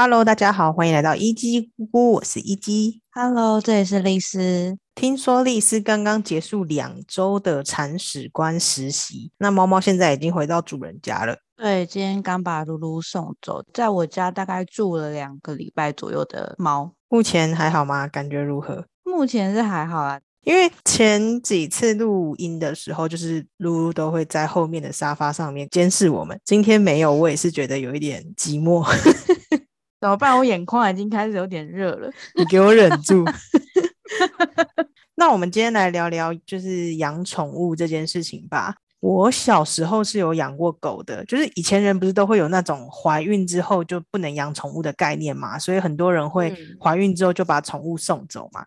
Hello，大家好，欢迎来到一基姑姑，我是一基。Hello，这里是丽丝。听说丽丝刚刚结束两周的铲屎官实习，那猫猫现在已经回到主人家了。对，今天刚把露露送走，在我家大概住了两个礼拜左右的猫，目前还好吗？感觉如何？目前是还好啊。因为前几次录音的时候，就是露露都会在后面的沙发上面监视我们。今天没有，我也是觉得有一点寂寞。怎么办？我眼眶已经开始有点热了。你给我忍住。那我们今天来聊聊就是养宠物这件事情吧。我小时候是有养过狗的，就是以前人不是都会有那种怀孕之后就不能养宠物的概念嘛，所以很多人会嗯怀孕之后就把宠物送走嘛。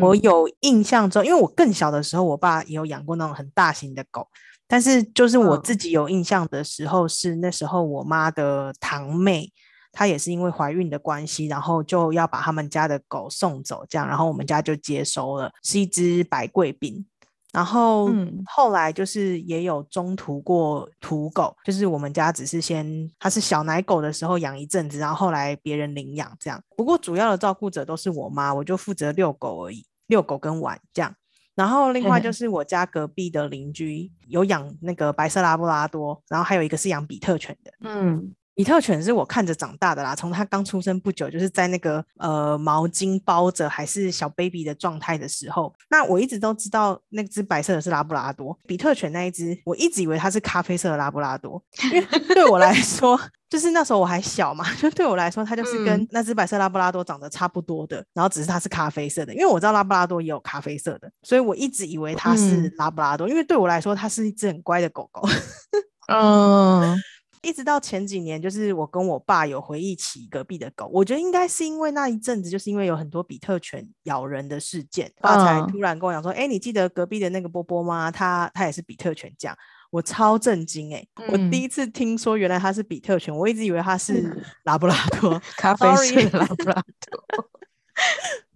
我嗯有印象中，因为我更小的时候，我爸也有养过那种很大型的狗，但是就是我嗯自己有印象的时候，是那时候我妈的堂妹，她也是因为怀孕的关系，然后就要把他们家的狗送走，这样，然后我们家就接收了，是一只白贵宾。然后嗯后来就是也有中途过土狗，就是我们家只是先它是小奶狗的时候养一阵子，然后后来别人领养这样。不过主要的照顾者都是我妈，我就负责遛狗而已，遛狗跟玩这样。然后另外就是我家隔壁的邻居有养那个白色拉布拉多，然后还有一个是养比特犬的。嗯比特犬是我看着长大的啦，从它刚出生不久，就是在那个呃毛巾包着还是小 baby 的状态的时候，那我一直都知道那只白色的是拉布拉多，比特犬那一只我一直以为它是咖啡色的拉布拉多，因为对我来说，就是那时候我还小嘛，就对我来说，它就是跟嗯那只白色拉布拉多长得差不多的，然后只是它是咖啡色的，因为我知道拉布拉多也有咖啡色的，所以我一直以为它是嗯。拉布拉多，因为对我来说它是一只很乖的狗狗。嗯一直到前几年，就是我跟我爸有回忆起隔壁的狗，我觉得应该是因为那一阵子，就是因为有很多比特犬咬人的事件，爸才嗯突然跟我讲说：“哎、你记得隔壁的那个波波吗？他他也是比特犬。”这样我超震惊哎、我第嗯一次听说原来他是比特犬，我一直以为他是 拉布拉多，咖啡的拉布拉多。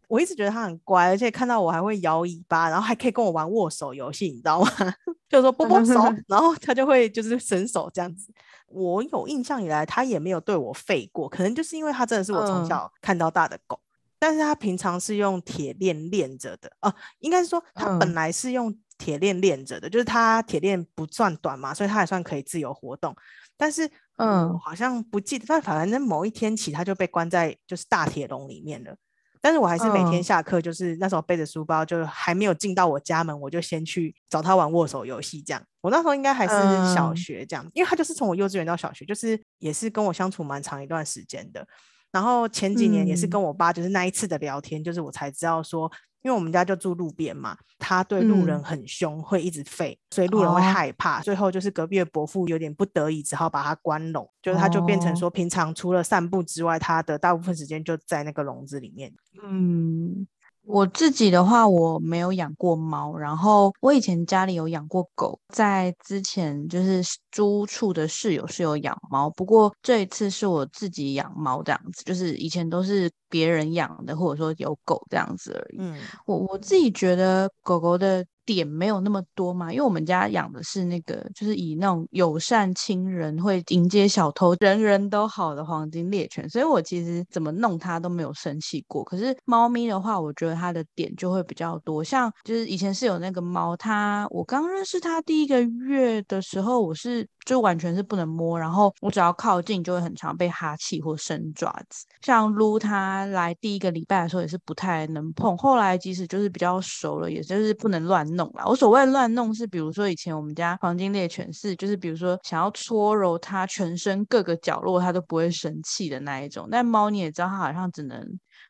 我一直觉得它很乖，而且看到我还会摇尾巴，然后还可以跟我玩握手游戏，你知道吗？就说波波手，然后它就会就是伸手这样子。我有印象以来，它也没有对我吠过，可能就是因为它真的是我从嗯小看到大的狗，但是它平常是用铁链链着的，哦、应该是说它本嗯来是用铁链链着的，就是它铁链不算短嘛，所以它还算可以自由活动。但是，嗯，嗯好像不记得，但反正某一天起，它就被关在就是大铁笼里面了。但是我还是每天嗯下课，就是那时候背着书包，就还没有进到我家门，我就先去找他玩握手游戏。这样，我那时候应该还是小嗯学这样，因为他就是从我幼稚园到小学，就是也是跟我相处蛮长一段时间的。然后前几年也是嗯跟我爸，就是那一次的聊天，就是我才知道说，因为我们家就住路边嘛，他对路人嗯很凶，会一直吠，所以路人会哦害怕。最后就是隔壁的伯父有点不得已，只好把它关笼，就是它就变成哦说，平常除了散步之外，它的大部分时间就在那个笼子里面。嗯，我自己的话，我没有养过猫，然后我以前家里有养过狗，在之前就是租处的室友是有养猫，不过这一次是我自己养猫这样子，就是以前都是别人养的，或者说有狗这样子而已。嗯我我自己觉得狗狗的点没有那么多嘛，因为我们家养的是那个，就是以那种友善亲人、会迎接小偷、人人都好的黄金猎犬，所以我其实怎么弄它都没有生气过。可是猫咪的话，我觉得它的点就会比较多，像就是以前是有那个猫，它我刚认识它第一个月的时候，我是就完全是不能摸，然后我只要靠近就会很常被哈气或伸爪子。像撸它来第一个礼拜的时候也是不太能碰，后来即使就是比较熟了，也就是不能乱弄啦。我所谓的乱弄是，比如说以前我们家黄金猎犬是，就是比如说想要搓揉它全身各个角落，它都不会生气的那一种。但猫你也知道，它好像只能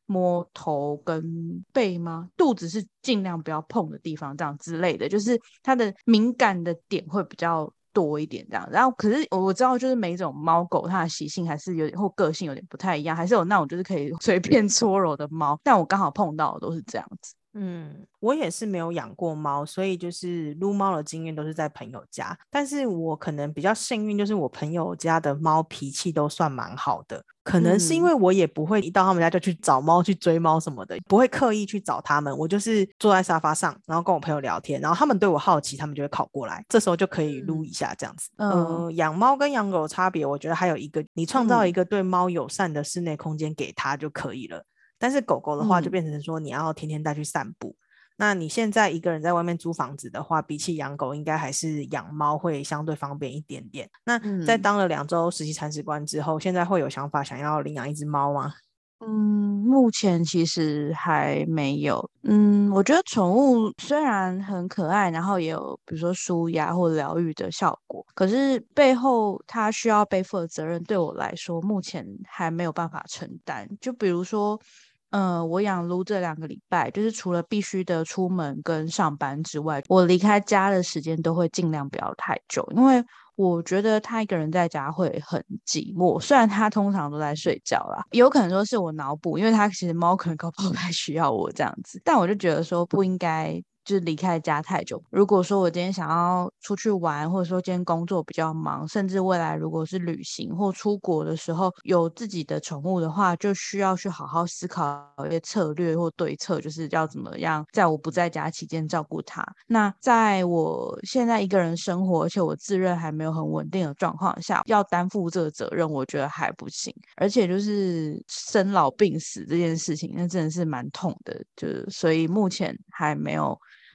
摸头跟背吗？肚子是尽量不要碰的地方，这样之类的，就是它的敏感的点会比较多一点这样。然后可是我我知道，就是每一种猫狗它的习性还是有点或个性有点不太一样，还是有那种就是可以 随便搓揉的猫，但我刚好碰到的都是这样子。嗯，我也是没有养过猫，所以就是撸猫的经验都是在朋友家。但是我可能比较幸运，就是我朋友家的猫脾气都算蛮好的。可能是因为我也不会一到他们家就去找猫、去追猫什么的，不会刻意去找他们。我就是坐在沙发上，然后跟我朋友聊天，然后他们对我好奇，他们就会靠过来，这时候就可以撸一下这样子。嗯，养猫跟养狗差别，我觉得还有一个，你创造一个对猫友善的室内空间给它就可以了。但是狗狗的话，就变成说你要天天带去散步。那你现在一个人在外面租房子的话，比起养狗，应该还是养猫会相对方便一点点。那在当了两周实习铲屎官之后，现在会有想法想要领养一只猫吗？嗯，目前其实还没有。嗯，我觉得宠物虽然很可爱，然后也有比如说舒压或疗愈的效果，可是背后它需要背负的责任，对我来说目前还没有办法承担。就比如说。嗯，我养撸这两个礼拜，就是除了必须的出门跟上班之外，我离开家的时间都会尽量不要太久，因为我觉得他一个人在家会很寂寞。虽然他通常都在睡觉啦，有可能说是我脑补，因为他其实猫可能搞不好 太需要我这样子，但我就觉得说不应该。就是离开家太久。如果说我今天想要出去玩，或者说今天工作比较忙，甚至未来如果是旅行或出国的时候有自己的宠物的话，就需要去好好思考一些策略或对策，就是要怎么样在我不在家期间照顾它。那在我现在一个人生活，而且我自认还没有很稳定的状况下，要担负这个责任，我觉得还不行。而且就是生老病死这件事情，那真的是蛮痛的，就是所以目前还没有。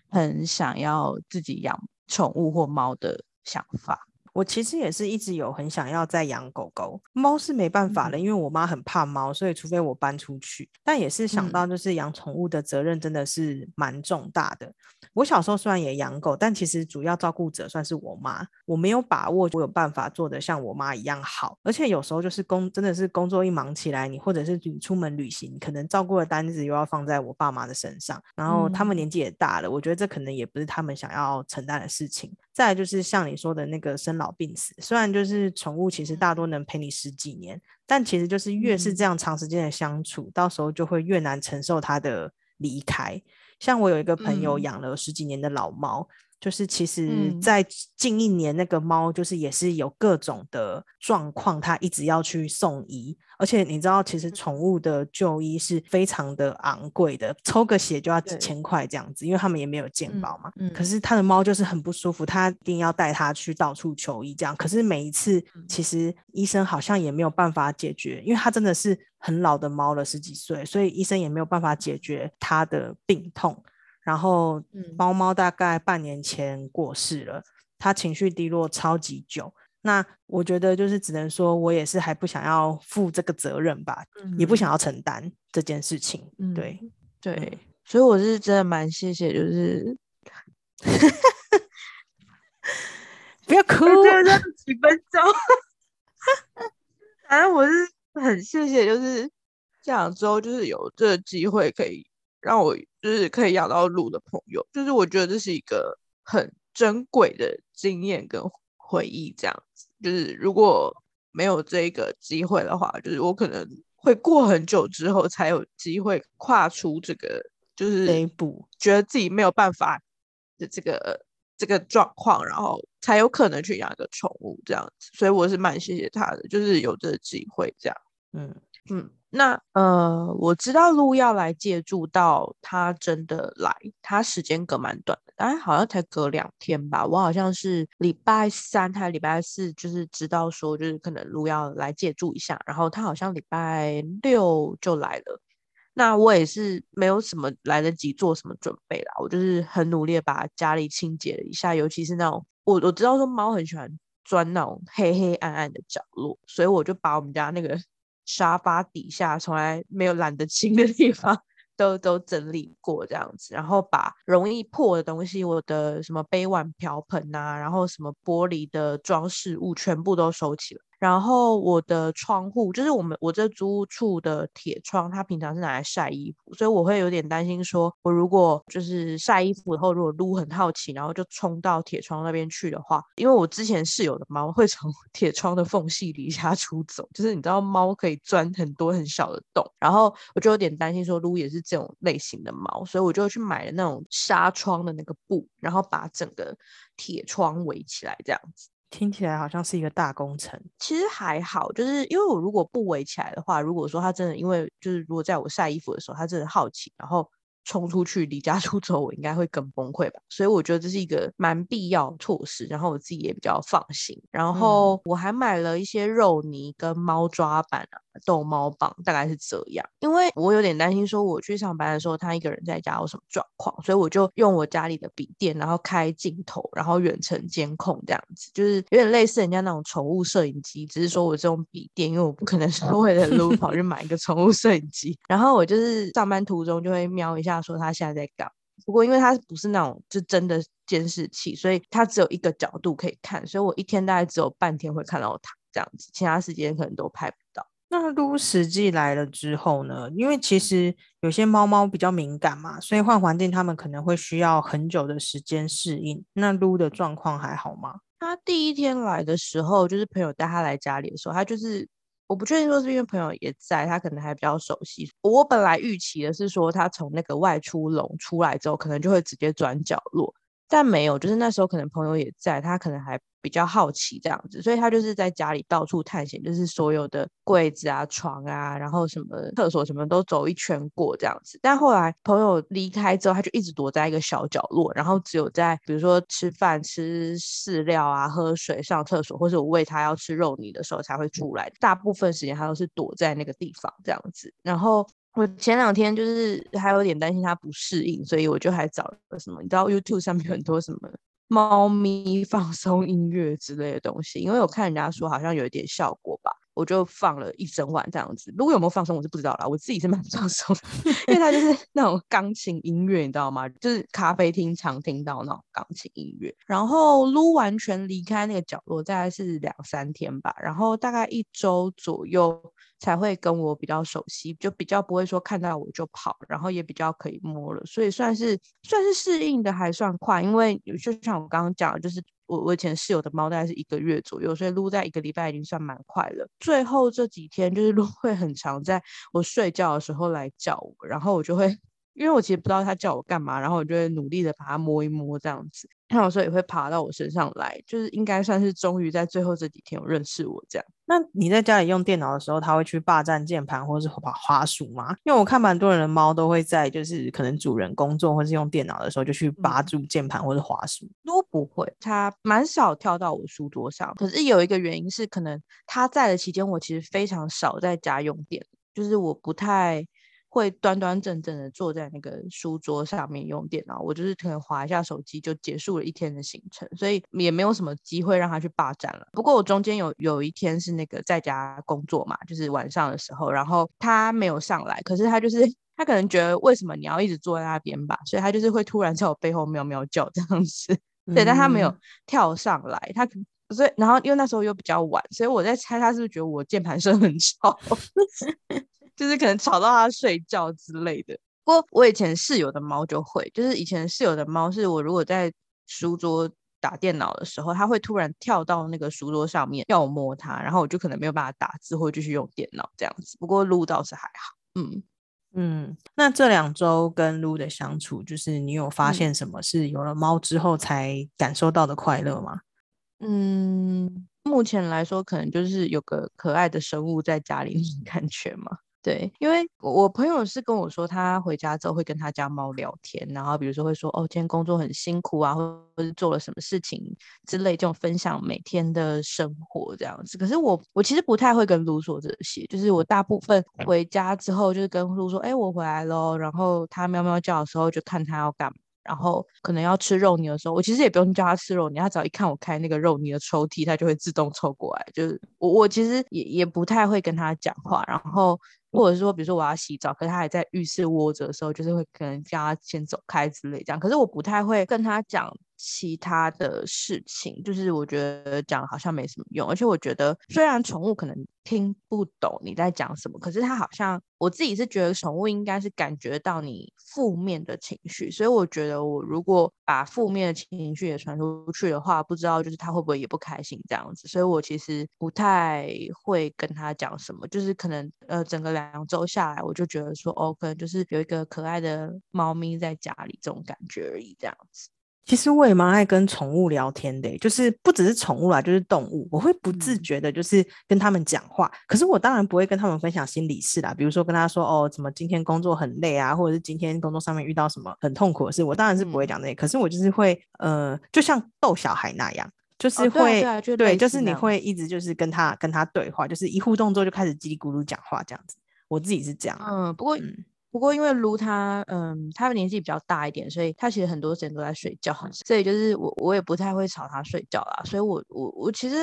很想要自己养宠物或猫的想法。我其实也是一直有很想要再养狗狗，猫是没办法了，因为我妈很怕猫，所以除非我搬出去。但也是想到，就是养宠物的责任真的是蛮重大的。我小时候虽然也养狗，但其实主要照顾者算是我妈。我没有把握，我有办法做的像我妈一样好。而且有时候就是工，真的是工作一忙起来，你或者是你出门旅行，可能照顾的单子又要放在我爸妈的身上。然后他们年纪也大了，我觉得这可能也不是他们想要承担的事情。再就是像你说的那个生老病死，虽然就是宠物其实大多能陪你十几年，但其实就是越是这样长时间的相处，到时候就会越难承受它的离开。像我有一个朋友养了十几年的老猫，就是其实在近一年那个猫就是也是有各种的状况，它一直要去送医，而且你知道，其实宠物的就医是非常的昂贵的，抽个血就要几千块这样子，因为他们也没有健保嘛。可是他的猫就是很不舒服，他一定要带它去到处求医这样。可是每一次其实医生好像也没有办法解决，因为它真的是。很老的猫了，十几岁，所以医生也没有办法解决它的病痛。然后，猫猫大概半年前过世了，它情绪低落超级久。那我觉得就是只能说，我也是还不想要负这个责任吧，嗯也不想要承担这件事情。对对，所以我是真的蛮谢谢，就是 不要哭，几分钟。反正我是。很谢谢，就是这两周就是有这个机会可以让我就是可以养到鹿的朋友，就是我觉得这是一个很珍贵的经验跟回忆。这样子，就是如果没有这个机会的话，就是我可能会过很久之后才有机会跨出这个就是这一步，觉得自己没有办法的这个这个状况，然后才有可能去养一个宠物这样子。所以我是蛮谢谢他的，就是有这个机会这样。嗯嗯，那呃，我知道鹿要来借住，到他真的来，他时间隔蛮短的，哎，好像才隔两天吧。我好像是礼拜三还是礼拜四，就是知道说，就是可能鹿要来借住一下，然后他好像礼拜六就来了。那我也是没有什么来得及做什么准备啦，我就是很努力把家里清洁了一下，尤其是那种我我知道说猫很喜欢钻那种黑黑暗暗的角落，所以我就把我们家那个。沙发底下从来没有懒得清的地方，都都整理过这样子，然后把容易破的东西，我的什么杯碗瓢盆呐，然后什么玻璃的装饰物，全部都收起来。然后我的窗户就是我们我这租屋处的铁窗，它平常是拿来晒衣服，所以我会有点担心，说我如果就是晒衣服以后，如果撸很好奇，然后就冲到铁窗那边去的话，因为我之前室友的猫会从 铁窗的缝隙离家出走，就是你知道猫可以钻很多很小的洞，然后我就有点担心说撸也是这种类型的猫，所以我就去买了那种纱窗的那个布，然后把整个铁窗围起来，这样子。听起来好像是一个大工程，其实还好，就是因为我如果不围起来的话，如果说他真的因为就是如果在我晒衣服的时候，他真的好奇，然后冲出去离家出走，我应该会更崩溃吧。所以我觉得这是一个蛮必要措施，然后我自己也比较放心。然后我还买了一些肉泥跟猫抓板啊。逗猫棒大概是这样，因为我有点担心，说我去上班的时候，他一个人在家有什么状况，所以我就用我家里的笔电，然后开镜头，然后远程监控这样子，就是有点类似人家那种宠物摄影机，只是说我这种笔电，因为我不可能是为了撸跑去买一个宠物摄影机，然后我就是上班途中就会瞄一下，说他现在在干。不过因为它不是那种就真的监视器，所以它只有一个角度可以看，所以我一天大概只有半天会看到它这样子，其他时间可能都拍。那撸实际来了之后呢？因为其实有些猫猫比较敏感嘛，所以换环境它们可能会需要很久的时间适应。那撸的状况还好吗？它第一天来的时候，就是朋友带它来家里的时候，它就是我不确定说是因为朋友也在，它可能还比较熟悉。我本来预期的是说，它从那个外出笼出来之后，可能就会直接转角落。但没有，就是那时候可能朋友也在，他可能还比较好奇这样子，所以他就是在家里到处探险，就是所有的柜子啊、床啊，然后什么厕所什么都走一圈过这样子。但后来朋友离开之后，他就一直躲在一个小角落，然后只有在比如说吃饭、吃饲料啊、喝水、上厕所，或者我喂他要吃肉泥的时候才会出来。大部分时间他都是躲在那个地方这样子，然后。我前两天就是还有点担心它不适应，所以我就还找了什么，你知道 YouTube 上面很多什么猫咪放松音乐之类的东西，因为我看人家说好像有一点效果吧，我就放了一整晚这样子。如果有没有放松，我是不知道啦，我自己是蛮 放松的，因为它就是那种钢琴音乐，你知道吗？就是咖啡厅常听到那种钢琴音乐。然后撸完全离开那个角落，大概是两三天吧，然后大概一周左右。才会跟我比较熟悉，就比较不会说看到我就跑，然后也比较可以摸了，所以算是算是适应的还算快。因为就像我刚刚讲的，就是我我以前室友的猫大概是一个月左右，所以撸在一个礼拜已经算蛮快了。最后这几天就是撸会很长，在我睡觉的时候来叫我，然后我就会。因为我其实不知道他叫我干嘛，然后我就会努力的把它摸一摸这样子，它有时候也会爬到我身上来，就是应该算是终于在最后这几天有认识我这样。那你在家里用电脑的时候，它会去霸占键盘或者是滑滑鼠吗？因为我看蛮多人的猫都会在就是可能主人工作或是用电脑的时候就去扒住键盘或是滑鼠，都不会，它蛮少跳到我书桌上。可是有一个原因是，可能它在的期间，我其实非常少在家用电，就是我不太。会端端正正的坐在那个书桌上面用电脑，我就是可能划一下手机就结束了一天的行程，所以也没有什么机会让他去霸占了。不过我中间有有一天是那个在家工作嘛，就是晚上的时候，然后他没有上来，可是他就是他可能觉得为什么你要一直坐在那边吧，所以他就是会突然在我背后喵喵叫这样子，对，但他没有跳上来，他所以然后因为那时候又比较晚，所以我在猜他是不是觉得我键盘声很吵。就是可能吵到他睡觉之类的。不过我以前室友的猫就会，就是以前室友的猫，是我如果在书桌打电脑的时候，它会突然跳到那个书桌上面要我摸它，然后我就可能没有办法打字或继续用电脑这样子。不过撸倒是还好。嗯嗯，那这两周跟撸的相处，就是你有发现什么是有了猫之后才感受到的快乐吗？嗯，目前来说，可能就是有个可爱的生物在家里 感觉嘛。对，因为我朋友是跟我说，他回家之后会跟他家猫聊天，然后比如说会说，哦，今天工作很辛苦啊，或者是做了什么事情之类，这种分享每天的生活这样子。可是我我其实不太会跟露说这些，就是我大部分回家之后就是跟露说，哎，我回来喽，然后他喵喵叫的时候就看他要干嘛。然后可能要吃肉泥的时候，我其实也不用叫他吃肉泥，他只要一看我开那个肉泥的抽屉，他就会自动凑过来。就是我我其实也也不太会跟他讲话，然后或者是说比如说我要洗澡，可是他还在浴室窝着的时候，就是会可能叫他先走开之类这样。可是我不太会跟他讲其他的事情，就是我觉得讲好像没什么用，而且我觉得虽然宠物可能听不懂你在讲什么，可是它好像我自己是觉得宠物应该是感觉到你负面的情绪，所以我觉得我如果把负面的情绪也传出去的话，不知道就是它会不会也不开心这样子，所以我其实不太会跟他讲什么，就是可能呃整个两周下来，我就觉得说哦，可能就是有一个可爱的猫咪在家里这种感觉而已，这样子。其实我也蛮爱跟宠物聊天的，就是不只是宠物啦，就是动物，我会不自嗯觉的，就是跟他们讲话。可是我当然不会跟他们分享心理事啦，比如说跟他说哦，怎么今天工作很累啊，或者是今天工作上面遇到什么很痛苦的事，我当然是不会嗯讲这些。可是我就是会呃，就像逗小孩那样。就是会、对啊就对，就是你会一直就是跟他跟他对话，就是一互动之后就开始叽里咕噜讲话这样子。我自己是这样啊，嗯，不过嗯不过因为卢他，嗯，他年纪比较大一点，所以他其实很多时间都在睡觉，所以就是我我也不太会吵他睡觉啦，所以我我我其实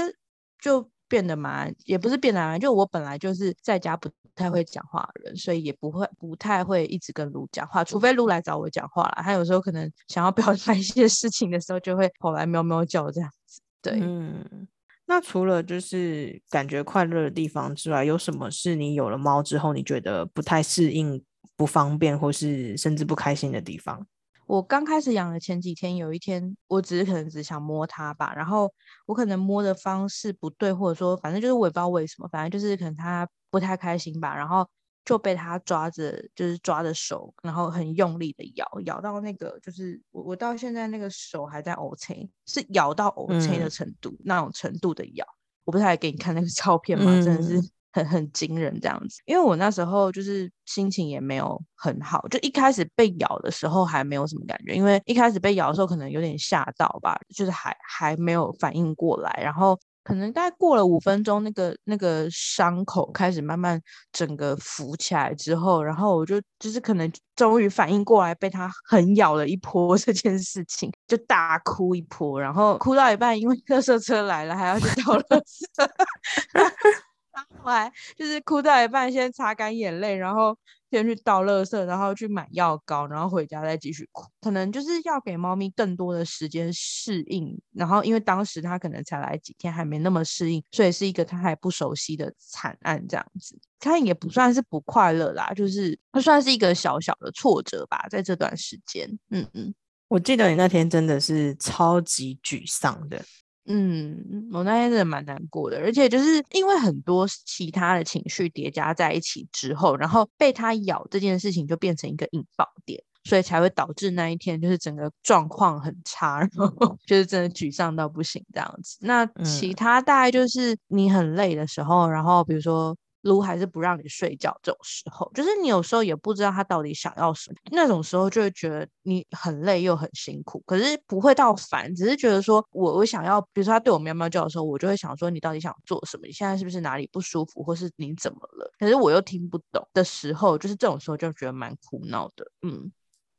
就变得蛮，也不是变得蛮，就我本来就是在家不太会讲话的人，所以也不会不太会一直跟卢讲话，除非卢来找我讲话啦，他有时候可能想要表达一些事情的时候，就会跑来喵喵叫这样子，对。嗯，那除了就是感觉快乐的地方之外，有什么是你有了猫之后你觉得不太适应、不方便，或是甚至不开心的地方？我刚开始养的前几天，有一天我只是可能只想摸它吧，然后我可能摸的方式不对，或者说反正就是我也不知道为什么，反正就是可能它不太开心吧，然后就被他抓着，就是抓着手，然后很用力的咬，咬到那个就是我我到现在那个手还在 O C，是咬到 O C 的嗯程度，那种程度的咬，我不是还给你看那个 照片吗？真的是嗯很很惊人这样子。因为我那时候就是心情也没有很好，就一开始被咬的时候还没有什么感觉，因为一开始被咬的时候可能有点吓到吧，就是还还没有反应过来，然后。可能大概过了五分钟，那个那个伤口开始慢慢整个浮起来之后，然后我就就是可能终于反应过来，被它狠咬了一波这件事情，就大哭一波，然后哭到一半，因为垃圾车来了，还要去倒垃圾，然后我还就是哭到一半，先擦干眼泪，然后先去倒垃圾，然后去买药膏，然后回家再继续哭。可能就是要给猫咪更多的时间适应，然后因为当时它可能才来几天，还没那么适应，所以是一个它还不熟悉的惨案这样子。它也不算是不快乐啦，就是它算是一个小小的挫折吧，在这段时间，嗯嗯。我记得你那天真的是超级沮丧的，嗯，我那天真的蛮难过的，而且就是因为很多其他的情绪叠加在一起之后，然后被它咬这件事情就变成一个引爆点，所以才会导致那一天就是整个状况很差，然后就是真的沮丧到不行这样子。那其嗯他大概就是你很累的时候，然后比如说。撸还是不让你睡觉这种时候，就是你有时候也不知道他到底想要什么，那种时候就会觉得你很累又很辛苦，可是不会到烦，只是觉得说我我想要，比如说他对我喵喵叫的时候，我就会想说你到底想做什么？你现在是不是哪里不舒服，或是你怎么了？可是我又听不懂的时候，就是这种时候就觉得蛮苦恼的，嗯。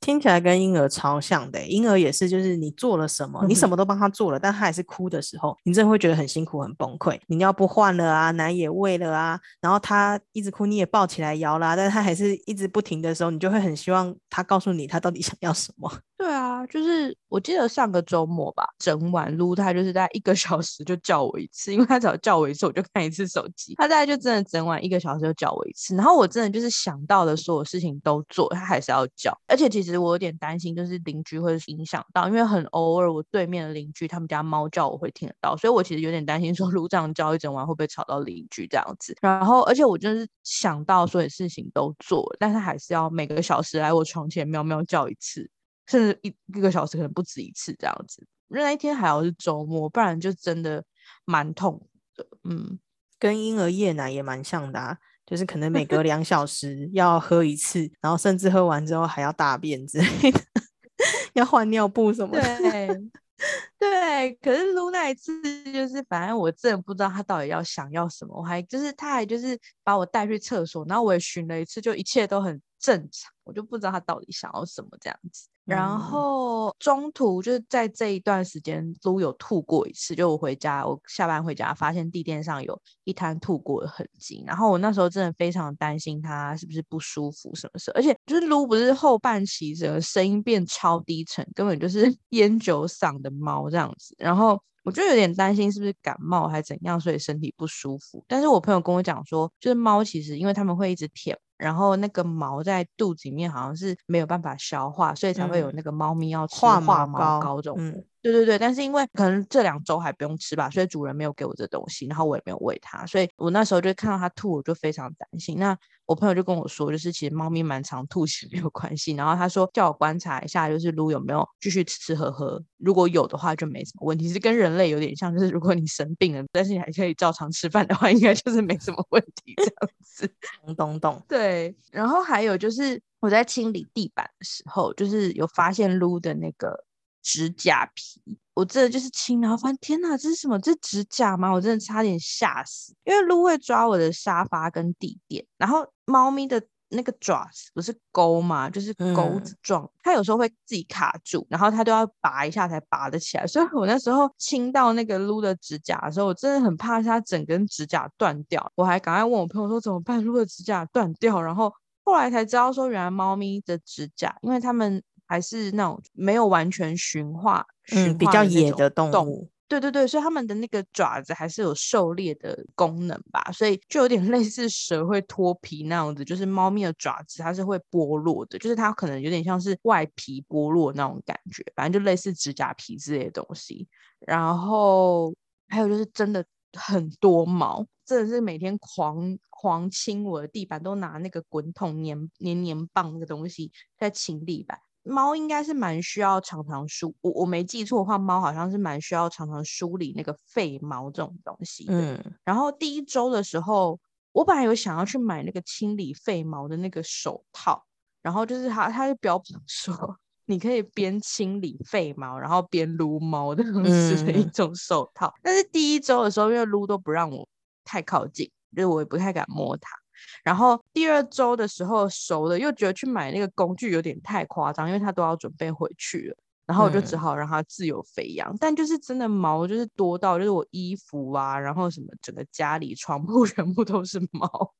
听起来跟婴儿超像的欸。婴儿也是，就是你做了什么，你什么都帮他做了，但他还是哭的时候，你真的会觉得很辛苦、很崩溃。你尿不换了啊，奶也喂了啊，然后他一直哭，你也抱起来摇啦、但是他还是一直不停的时候，你就会很希望他告诉你他到底想要什么。对啊，就是我记得上个周末吧，整晚撸他就是在一个小时就叫我一次，因为他只要叫我一次，我就看一次手机。他大概就真的整晚一个小时就叫我一次，然后我真的就是想到的所有事情都做，他还是要叫。而且其实我有点担心，就是邻居会影响到，因为很偶尔我对面的邻居他们家猫叫我会听得到，所以我其实有点担心说撸这样叫一整晚会不会吵到邻居这样子。然后而且我就是想到所有事情都做，但是还是要每个小时来我床前喵喵叫一次。甚至一一个小时可能不止一次这样子。那一天还好是周末，不然就真的蛮痛的。嗯，跟婴儿夜奶也蛮像的啊，就是可能每隔两小时要喝一次，然后甚至喝完之后还要大便之类的，要换尿布什么的。对，对，可是撸那一次就是，反正我真的不知道他到底要想要什么，我还就是他还就是把我带去厕所，然后我也巡了一次，就一切都很正常，我就不知道他到底想要什么这样子。然后中途就是在这一段时间都有吐过一次，就我回家，我下班回家发现地垫上有一滩吐过的痕迹，然后我那时候真的非常担心他是不是不舒服什么事，而且就是撸不是后半期整个声音变超低沉，根本就是 烟酒嗓的猫这样子，然后。我就有点担心是不是感冒还是怎样，所以身体不舒服。但是我朋友跟我讲说，就是猫其实因为他们会一直舔，然后那个毛在肚子里面好像是没有办法消化，所以才会有那个猫咪要吃化毛膏这种。对对对，但是因为可能这两周还不用吃吧，所以主人没有给我这东西，然后我也没有喂它，所以我那时候就看到它吐，我就非常担心。那我朋友就跟我说，就是其实猫咪蛮常吐，其实没有关系。然后他说叫我观察一下，就是撸有没有继续吃吃喝喝，如果有的话就没什么问题，是跟人类有点像，就是如果你生病了，但是你还可以照常吃饭的话，应该就是没什么问题这样子。咚咚咚。对，然后还有就是我在清理地板的时候，就是有发现撸的那个。指甲皮，我真的就是亲，然后发现天哪，这是什么？这指甲吗？我真的差点吓死。因为鹿会抓我的沙发跟地垫，然后猫咪的那个爪子不是钩嘛，就是钩子状，它有时候会自己卡住，然后它都要拔一下才拔得起来。所以我那时候亲到那个鹿的指甲的时候，我真的很怕它整根指甲断掉。我还赶快问我朋友说怎么办？鹿的指甲断掉，然后后来才知道说，原来猫咪的指甲，因为它们。还是那种没有完全驯化，嗯，比较野的动物，对对对，所以他们的那个爪子还是有狩猎的功能吧，所以就有点类似蛇会脱皮那样子，就是猫咪的爪子它是会剥落的，就是它可能有点像是外皮剥落那种感觉，反正就类似指甲皮之类的东西。然后还有就是真的很多毛，真的是每天狂狂清我的地板，都拿那个滚筒粘粘粘棒那个东西在清地板。猫应该是蛮需要常常梳，我我没记错的话，猫好像是蛮需要常常梳理那个废毛这种东西。嗯，然后第一周的时候，我本来有想要去买那个清理废毛的那个手套，然后就是它，它就标榜 说你可以边清理废毛，然后边撸猫的样子的一种手套。但是第一周的时候，因为撸都不让我太靠近，就是我也不太敢摸它。然后第二周的时候熟了，又觉得去买那个工具有点太夸张，因为他都要准备回去了，然后我就只好让它自由飞扬。但就是真的毛就是多到，就是我衣服啊，然后什么整个家里床铺 全部都是毛。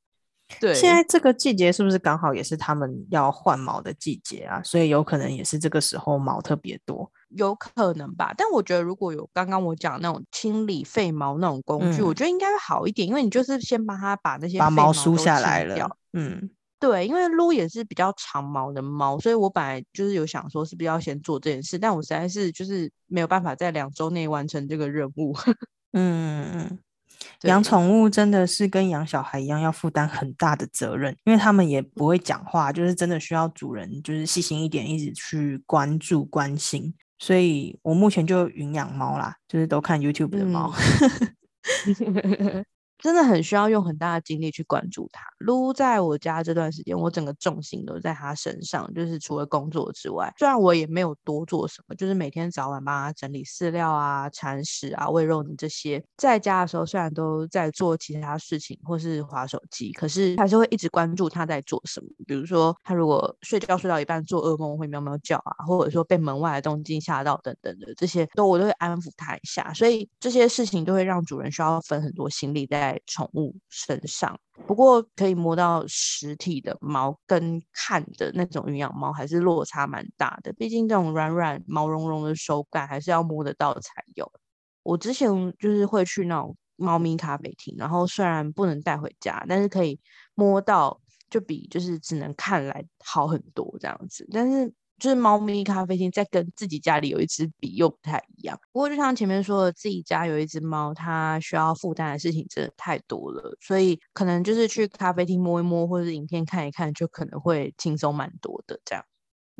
对，现在这个季节是不是刚好也是他们要换毛的季节啊？所以有可能也是这个时候毛特别多。有可能吧，但我觉得如果有刚刚我讲那种清理废毛那种工具，我觉得应该会好一点，因为你就是先帮他把那些把毛梳下来了。嗯，对，因为撸也是比较长毛的猫，所以我本来就是有想说是不是要先做这件事，但我实在是就是没有办法在两周内完成这个任务。嗯 嗯。养宠物真的是跟养小孩一样，要负担很大的责任，因为他们也不会讲话，就是真的需要主人就是细心一点，一直去关注关心。所以我目前就云养猫啦，就是都看 YouTube 的猫。真的很需要用很大的精力去关注它。撸在我家这段时间，我整个重心都在它身上，就是除了工作之外，虽然我也没有多做什么，就是每天早晚帮它整理饲料啊、铲屎啊、喂肉的这些。在家的时候，虽然都在做其他事情或是划手机，可是还是会一直关注它在做什么。比如说，它如果睡觉睡到一半做噩梦会喵喵叫啊，或者说被门外的动静吓到等等的这些，都我都会安抚它一下。所以这些事情都会让主人需要分很多心力在。在宠物身上，不过可以摸到实体的毛跟看的那种营养猫还是落差蛮大的。毕竟这种软软毛茸茸的手感还是要摸得到才有。我之前就是会去那种猫咪咖啡厅，然后虽然不能带回家，但是可以摸到，就比就是只能看来好很多这样子。但是就是猫咪咖啡厅在跟自己家里有一只比又不太一样。不过就像前面说的，自己家有一只猫，它需要负担的事情真的太多了，所以可能就是去咖啡厅摸一摸，或者是影片看一看，就可能会轻松蛮多的。这样，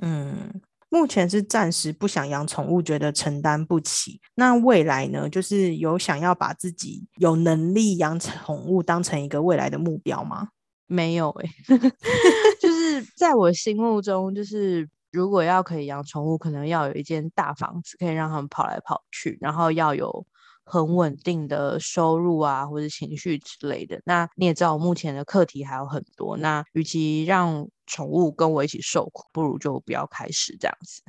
嗯，目前是暂时不想养宠物，觉得承担不起。那未来呢？就是有想要把自己有能力养宠物当成一个未来的目标吗？没有哎，就是在我心目中，就是如果要可以养宠物，可能要有一间大房子，可以让它们跑来跑去，然后要有很稳定的收入啊，或者情绪之类的。那你也知道，我目前的课题还有很多。那与其让宠物跟我一起受苦，不如就不要开始这样子。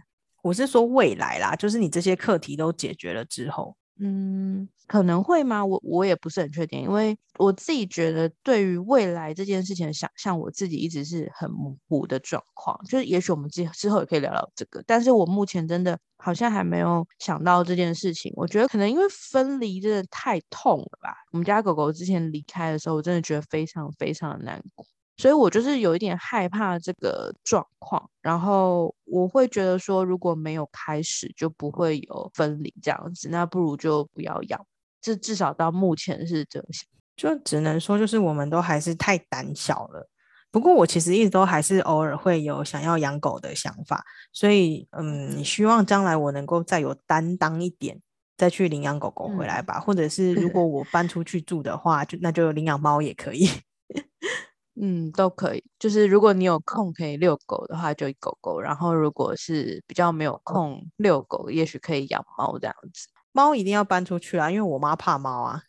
我是说未来啦，就是你这些课题都解决了之后。嗯，可能会吗？我我也不是很确定，因为我自己觉得对于未来这件事情的想象，我自己一直是很模糊的状况。就是也许我们之之后也可以聊聊这个，但是我目前真的好像还没有想到这件事情。我觉得可能因为分离真的太痛了吧。我们家狗狗之前离开的时候，我真的觉得非常非常的难过。所以我就是有一点害怕这个状况，然后我会觉得说，如果没有开始，就不会有分离这样子，那不如就不要养。这至少到目前是这样想，就只能说就是我们都还是太胆小了。不过我其实一直都还是偶尔会有想要养狗的想法，所以嗯，希望将来我能够再有担当一点，再去领养狗狗回来吧。或者是如果我搬出去住的话，就那就领养猫也可以。嗯，都可以。就是如果你有空可以遛狗的话，就狗狗；然后如果是比较没有空遛狗，也许可以养猫这样子。猫一定要搬出去啊，因为我妈怕猫啊。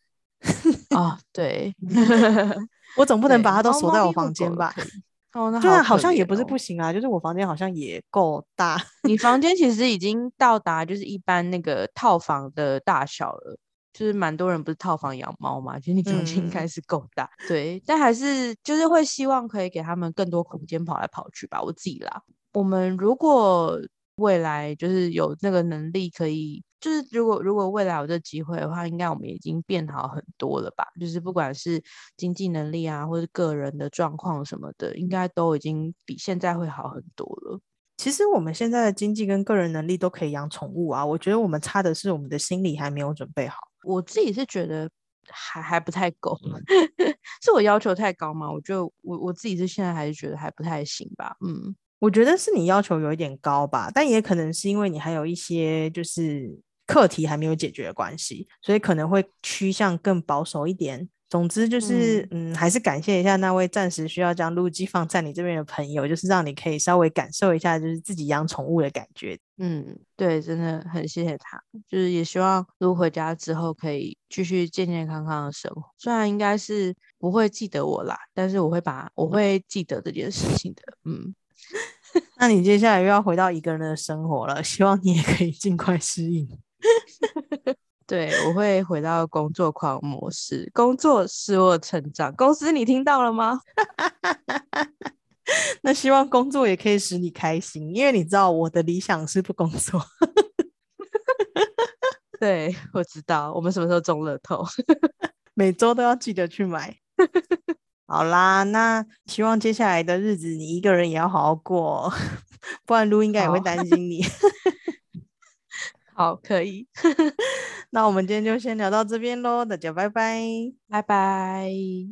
啊，对，我总不能把它都锁在我房间吧？哦，那对啊，好像也不是不行啊，就是我房间好像也够大。你房间其实已经到达就是一般那个套房的大小了。就是蛮多人不是套房养猫嘛，其实你房间应该是够大，对，但还是就是会希望可以给他们更多空间跑来跑去吧。我自己啦，我们如果未来就是有那个能力，可以就是如果如果未来有这机会的话，应该我们已经变好很多了吧？就是不管是经济能力啊，或者个人的状况什么的，应该都已经比现在会好很多了。其实我们现在的经济跟个人能力都可以养宠物啊，我觉得我们差的是我们的心理还没有准备好。我自己是觉得还还不太够，是我要求太高吗？我就我我自己是现在还是觉得还不太行吧。嗯，我觉得是你要求有一点高吧，但也可能是因为你还有一些就是课题还没有解决的关系，所以可能会趋向更保守一点。总之就是，嗯，还是感谢一下那位暂时需要将录机放在你这边的朋友，就是让你可以稍微感受一下，就是自己养宠物的感觉。嗯，对，真的很谢谢他，就是也希望录回家之后可以继续健健康康的生活。虽然应该是不会记得我啦，但是我会把我会记得这件事情的。嗯，那你接下来又要回到一个人的生活了，希望你也可以尽快适应。对，我会回到工作狂模式，工作使我成长。公司，你听到了吗？那希望工作也可以使你开心，因为你知道我的理想是不工作。对，我知道。我们什么时候中乐透？每周都要记得去买。好啦，那希望接下来的日子你一个人也要好好过，不然撸应该也会担心你。好，可以。那我们今天就先聊到这边喽，大家拜拜，拜拜。